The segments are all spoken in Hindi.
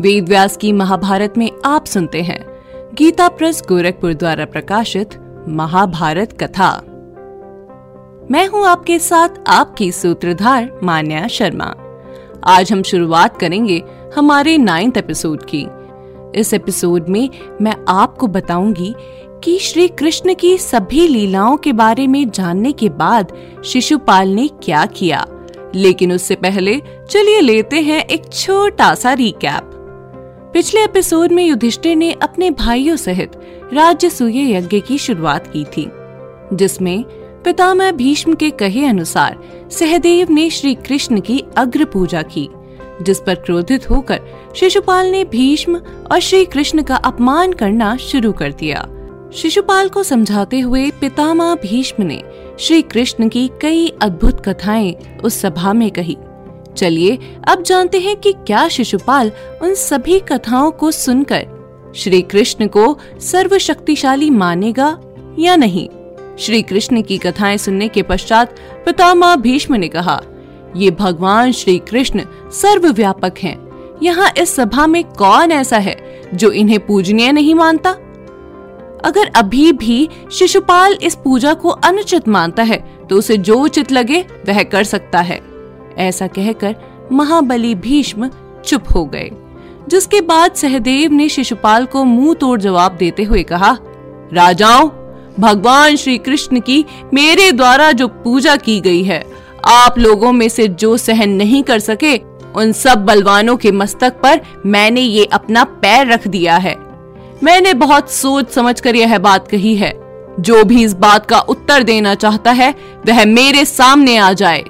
वेद व्यास की महाभारत में आप सुनते हैं। गीता प्रेस गोरखपुर द्वारा प्रकाशित महाभारत कथा। मैं हूँ आपके साथ आपकी सूत्रधार मान्या शर्मा। आज हम शुरुआत करेंगे हमारे नाइन्थ एपिसोड की। इस एपिसोड में मैं आपको बताऊँगी कि श्री कृष्ण की सभी लीलाओं के बारे में जानने के बाद शिशुपाल ने क्या किया। लेकिन उससे पहले चलिए लेते हैं एक छोटा सा रिकैप पिछले एपिसोड में युधिष्ठिर ने अपने भाइयों सहित राज्य सूय यज्ञ की शुरुआत की थी, जिसमें पितामह भीष्म के कहे अनुसार सहदेव ने श्री कृष्ण की अग्र पूजा की, जिस पर क्रोधित होकर शिशुपाल ने भीष्म और श्री कृष्ण का अपमान करना शुरू कर दिया। शिशुपाल को समझाते हुए पितामह भीष्म ने श्री कृष्ण की कई अद्भुत कथाएँ उस सभा में कही। चलिए, अब जानते हैं कि क्या शिशुपाल उन सभी कथाओं को सुनकर श्री कृष्ण को सर्वशक्तिशाली मानेगा या नहीं? श्री कृष्ण की कथाएँ सुनने के पश्चात पितामह भीष्म ने कहा, ये भगवान श्री कृष्ण सर्वव्यापक हैं। यहाँ इस सभा में कौन ऐसा है जो इन्हें पूजनीय नहीं मानता? अगर अभी भी शिशुपाल इस पूजा को अनुचित मानता है तो उसे जो उचित लगे, वह कर सकता है। ऐसा कहकर महाबली भीष्म चुप हो गए, जिसके बाद सहदेव ने शिशुपाल को मुँह तोड़ जवाब देते हुए कहा, राजाओं, भगवान श्री कृष्ण की मेरे द्वारा जो पूजा की गई है, आप लोगों में से जो सहन नहीं कर सके, उन सब बलवानों के मस्तक पर मैंने ये अपना पैर रख दिया है। मैंने बहुत सोच समझ कर यह बात कही है। जो भी इस बात का उत्तर देना चाहता है, वह मेरे सामने आ जाए।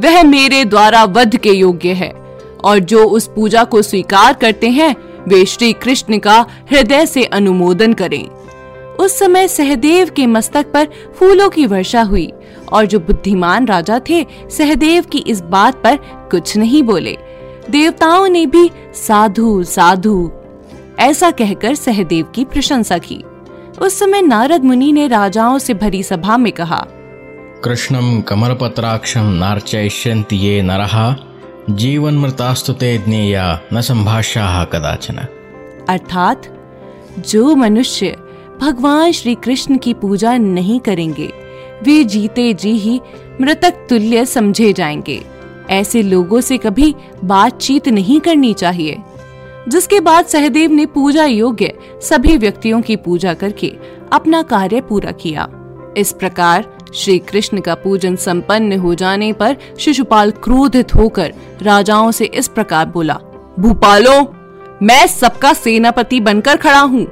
वह मेरे द्वारा वध के योग्य है। और जो उस पूजा को स्वीकार करते हैं, वे श्री कृष्ण का हृदय से अनुमोदन करें। उस समय सहदेव के मस्तक पर फूलों की वर्षा हुई, और जो बुद्धिमान राजा थे, सहदेव की इस बात पर कुछ नहीं बोले। देवताओं ने भी, साधु साधु, ऐसा कहकर सहदेव की प्रशंसा की। उस समय नारद मुनि ने राजाओं से भरी सभा में कहा कृष्णम कमलपत्राक्षम नार्चयिष्यन्ति ये नरः। जीवन मृतास्तुते ज्ञेया, न संभाषा कदाचन। अर्थात, जो मनुष्य भगवान श्री कृष्ण की पूजा नहीं करेंगे, वे जीते जी ही मृतक तुल्य समझे जाएँगे। ऐसे लोगों से कभी बातचीत नहीं करनी चाहिए। जिसके बाद सहदेव ने पूजा योग्य सभी व्यक्तियों की पूजा करके अपना कार्य पूरा किया। इस प्रकार श्री कृष्ण का पूजन संपन्न हो जाने पर शिशुपाल क्रोधित होकर राजाओं से इस प्रकार बोला, भूपालो, मैं सबका सेनापति बनकर खड़ा हूँ।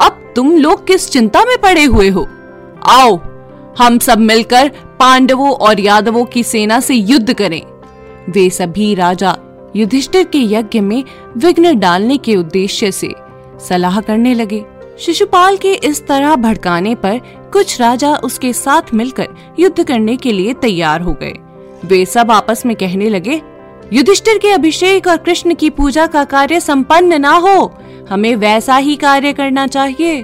अब तुम लोग किस चिंता में पड़े हुए हो? आओ, हम सब मिलकर पांडवों और यादवों की सेना से युद्ध करें। वे सभी राजा युधिष्ठिर के यज्ञ में विघ्न डालने के उद्देश्य से सलाह करने लगे। शिशुपाल के इस तरह भड़काने पर कुछ राजा उसके साथ मिलकर युद्ध करने के लिए तैयार हो गए। वे सब आपस में कहने लगे, युधिष्ठिर के अभिषेक और कृष्ण की पूजा का कार्य संपन्न ना हो, हमें वैसा ही कार्य करना चाहिए।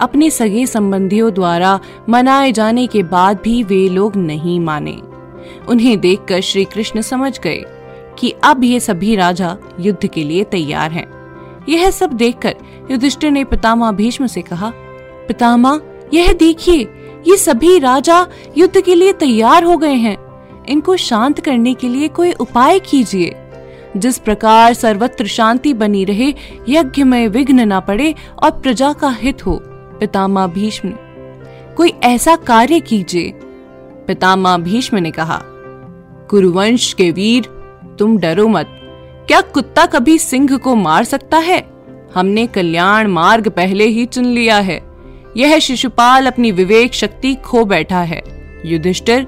अपने सगे संबंधियों द्वारा मनाए जाने के बाद भी वे लोग नहीं माने। उन्हें देखकर श्री कृष्ण समझ गए कि अब ये सभी राजा युद्ध के लिए तैयार हैं। यह सब देखकर युधिष्ठिर ने पितामह भीष्म से कहा, पितामह, यह देखिए, ये सभी राजा युद्ध के लिए तैयार हो गए हैं। इनको शांत करने के लिए कोई उपाय कीजिए। जिस प्रकार सर्वत्र शांति बनी रहे यज्ञ में विघ्न न पड़े और प्रजा का हित हो, पितामह भीष्म कोई ऐसा कार्य कीजिए। पितामह भीष्म ने कहा, कुरुवंश के वीर, तुम डरो मत। क्या कुत्ता कभी सिंह को मार सकता है? हमने कल्याण मार्ग पहले ही चुन लिया है। यह शिशुपाल अपनी विवेक शक्ति खो बैठा है। युधिष्ठिर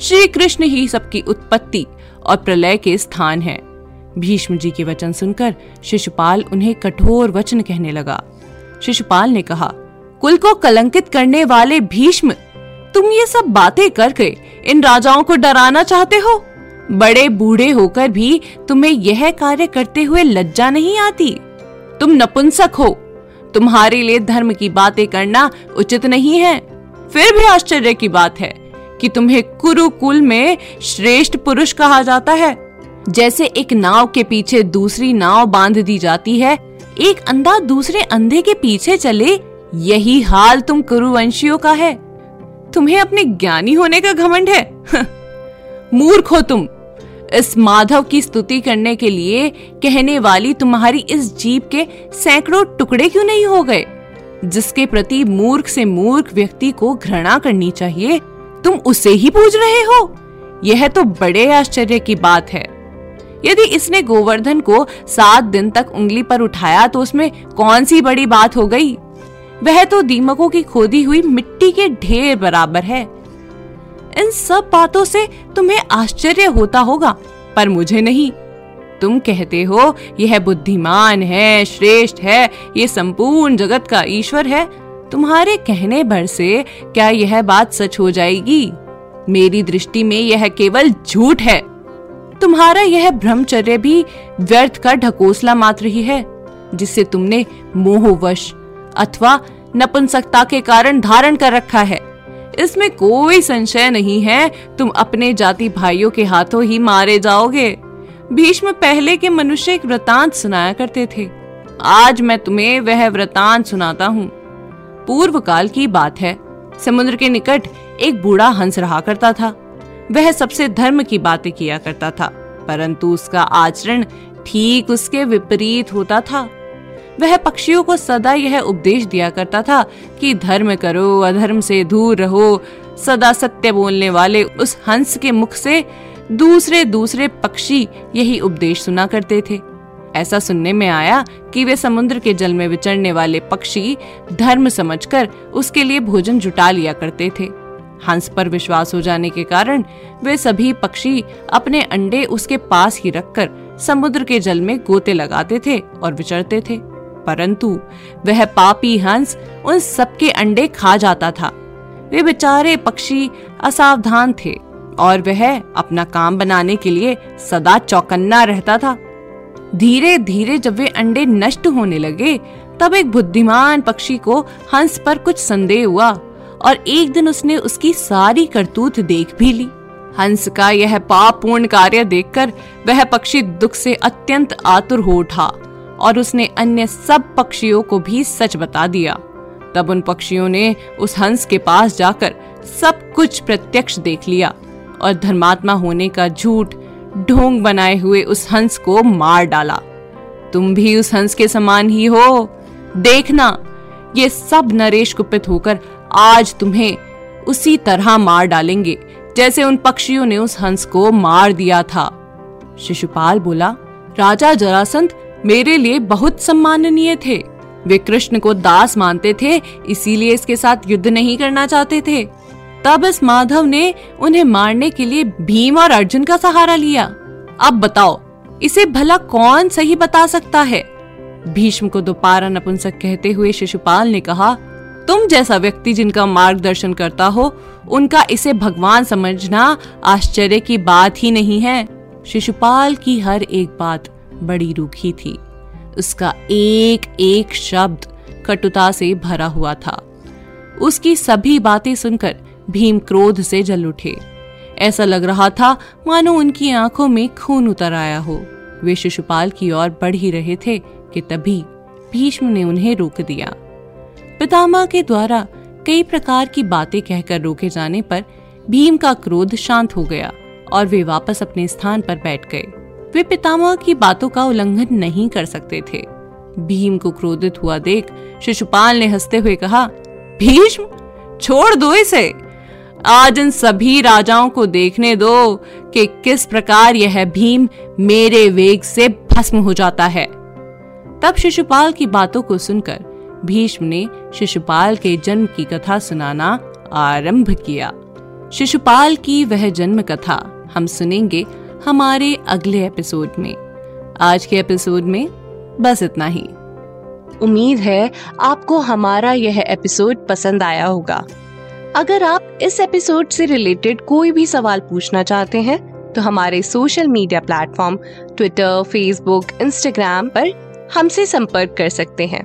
श्री कृष्ण ही सबकी उत्पत्ति और प्रलय के स्थान है। भीष्म जी के वचन सुनकर शिशुपाल उन्हें कठोर वचन कहने लगा। शिशुपाल ने कहा, कुल को कलंकित करने वाले भीष्म, तुम ये सब बातें करके इन राजाओं को डराना चाहते हो? बड़े बूढ़े होकर भी तुम्हें यह कार्य करते हुए लज्जा नहीं आती। तुम नपुंसक हो। तुम्हारे लिए धर्म की बातें करना उचित नहीं है। फिर भी आश्चर्य की बात है कि तुम्हें कुरुकुल में श्रेष्ठ पुरुष कहा जाता है। जैसे एक नाव के पीछे दूसरी नाव बाँध दी जाती है, एक अंधा दूसरे अंधे के पीछे चले, यही हाल तुम कुरुवंशियों का है। तुम्हें अपने ज्ञानी होने का घमंड है। मूर्ख हो तुम। इस माधव की स्तुति करने के लिए कहने वाली तुम्हारी इस जीप के सैकड़ों टुकड़े क्यों नहीं हो गए? जिसके प्रति मूर्ख से मूर्ख व्यक्ति को घृणा करनी चाहिए, तुम उसे ही पूज रहे हो? यह तो बड़े आश्चर्य की बात है। यदि इसने गोवर्धन को सात दिन तक उंगली पर उठाया तो उसमें कौन सी बड़ी बात हो गई? वह तो दीमकों की खोदी हुई मिट्टी के ढेर बराबर है। इन सब बातों से तुम्हें आश्चर्य होता होगा, पर मुझे नहीं। तुम कहते हो, यह बुद्धिमान है, श्रेष्ठ है, ये संपूर्ण जगत का ईश्वर है। तुम्हारे कहने भर से क्या यह बात सच हो जाएगी? मेरी दृष्टि में यह केवल झूठ है। तुम्हारा यह ब्रह्मचर्य भी व्यर्थ का ढकोसला मात्र ही है जिसे तुमने मोहवश अथवा नपुंसकता के कारण धारण कर रखा है। इसमें कोई संशय नहीं है, तुम अपने जाति भाइयों के हाथों ही मारे जाओगे। भीष्म पहले के मनुष्य एक वृतांत सुनाया करते थे। आज मैं तुम्हें वह वृतांत सुनाता हूँ। पूर्व काल की बात है, समुद्र के निकट एक बूढ़ा हंस रहा करता था। वह सबसे धर्म की बातें किया करता था, परंतु उसका आचरण ठीक उसके विपरीत होता था। वह पक्षियों को सदा यह उपदेश दिया करता था कि धर्म करो, अधर्म से दूर रहो। सदा सत्य बोलने वाले उस हंस के मुख से दूसरे दूसरे पक्षी यही उपदेश सुना करते थे। ऐसा सुनने में आया कि वे समुद्र के जल में विचरने वाले पक्षी धर्म समझकर उसके लिए भोजन जुटा लिया करते थे। हंस पर विश्वास हो जाने के कारण वे सभी पक्षी अपने अंडे उसके पास ही रखकर समुद्र के जल में गोते लगाते थे और विचरते थे। परंतु वह पापी हंस उन सबके अंडे खा जाता था। वे बेचारे पक्षी असावधान थे और वह अपना काम बनाने के लिए सदा चौकन्ना रहता था। धीरे धीरे जब वे अंडे नष्ट होने लगे, तब एक बुद्धिमान पक्षी को हंस पर कुछ संदेह हुआ और एक दिन उसने उसकी सारी करतूत देख भी ली। हंस का यह पाप पूर्ण कार्य देखकर वह पक्षी दुख से अत्यंत आतुर हो उठा और उसने अन्य सब पक्षियों को भी सच बता दिया। तब उन पक्षियों ने उस हंस के पास जाकर सब कुछ प्रत्यक्ष देख लिया और धर्मात्मा होने का झूठ, ढोंग बनाए हुए उस हंस को मार डाला। तुम भी उस हंस के समान ही हो। देखना, ये सब नरेश कुपित होकर आज तुम्हें उसी तरह मार डालेंगे। जैसे उन पक्षियों ने उस हंस को मार दिया था। शिशुपाल बोला, राजा जरासंत मेरे लिए बहुत सम्माननीय थे। वे कृष्ण को दास मानते थे, इसीलिए इसके साथ युद्ध नहीं करना चाहते थे। तब इस माधव ने उन्हें मारने के लिए भीम और अर्जुन का सहारा लिया। अब बताओ, इसे भला कौन सही बता सकता है? भीष्म को दोपारा नपुंसक कहते हुए शिशुपाल ने कहा तुम जैसा व्यक्ति जिनका मार्गदर्शन करता हो, उनका इसे भगवान समझना आश्चर्य की बात ही नहीं है। शिशुपाल की हर एक बात बड़ी रूखी थी। उसका एक एक शब्द कटुता से भरा हुआ था। उसकी सभी बातें सुनकर भीम क्रोध से जल उठे। ऐसा लग रहा था, मानो उनकी आँखों में खून उतर आया हो। वे शिशुपाल की ओर बढ़ ही रहे थे कि तभी भीष्म ने उन्हें रोक दिया। पितामह के द्वारा कई प्रकार की बातें कहकर रोके जाने पर भीम का क्रोध शांत हो गया और वे वापस अपने स्थान पर बैठ गए। वे पितामह की बातों का उल्लंघन नहीं कर सकते थे। भीम को क्रोधित हुआ देख शिशुपाल ने हँसते हुए कहा, भीष्म, छोड़ दो इसे। आज इन सभी राजाओं को देखने दो कि किस प्रकार यह भीम मेरे वेग से भस्म हो जाता है। तब शिशुपाल की बातों को सुनकर भीष्म ने शिशुपाल के जन्म की कथा सुनाना आरंभ किया। शिशुपाल की वह जन्म कथा हम सुनेंगे हमारे अगले एपिसोड में। आज के एपिसोड में बस इतना ही। उम्मीद है आपको हमारा यह एपिसोड पसंद आया होगा। अगर आप इस एपिसोड से रिलेटेड कोई भी सवाल पूछना चाहते हैं तो हमारे social media platform Twitter, Facebook, Instagram पर हमसे संपर्क कर सकते हैं।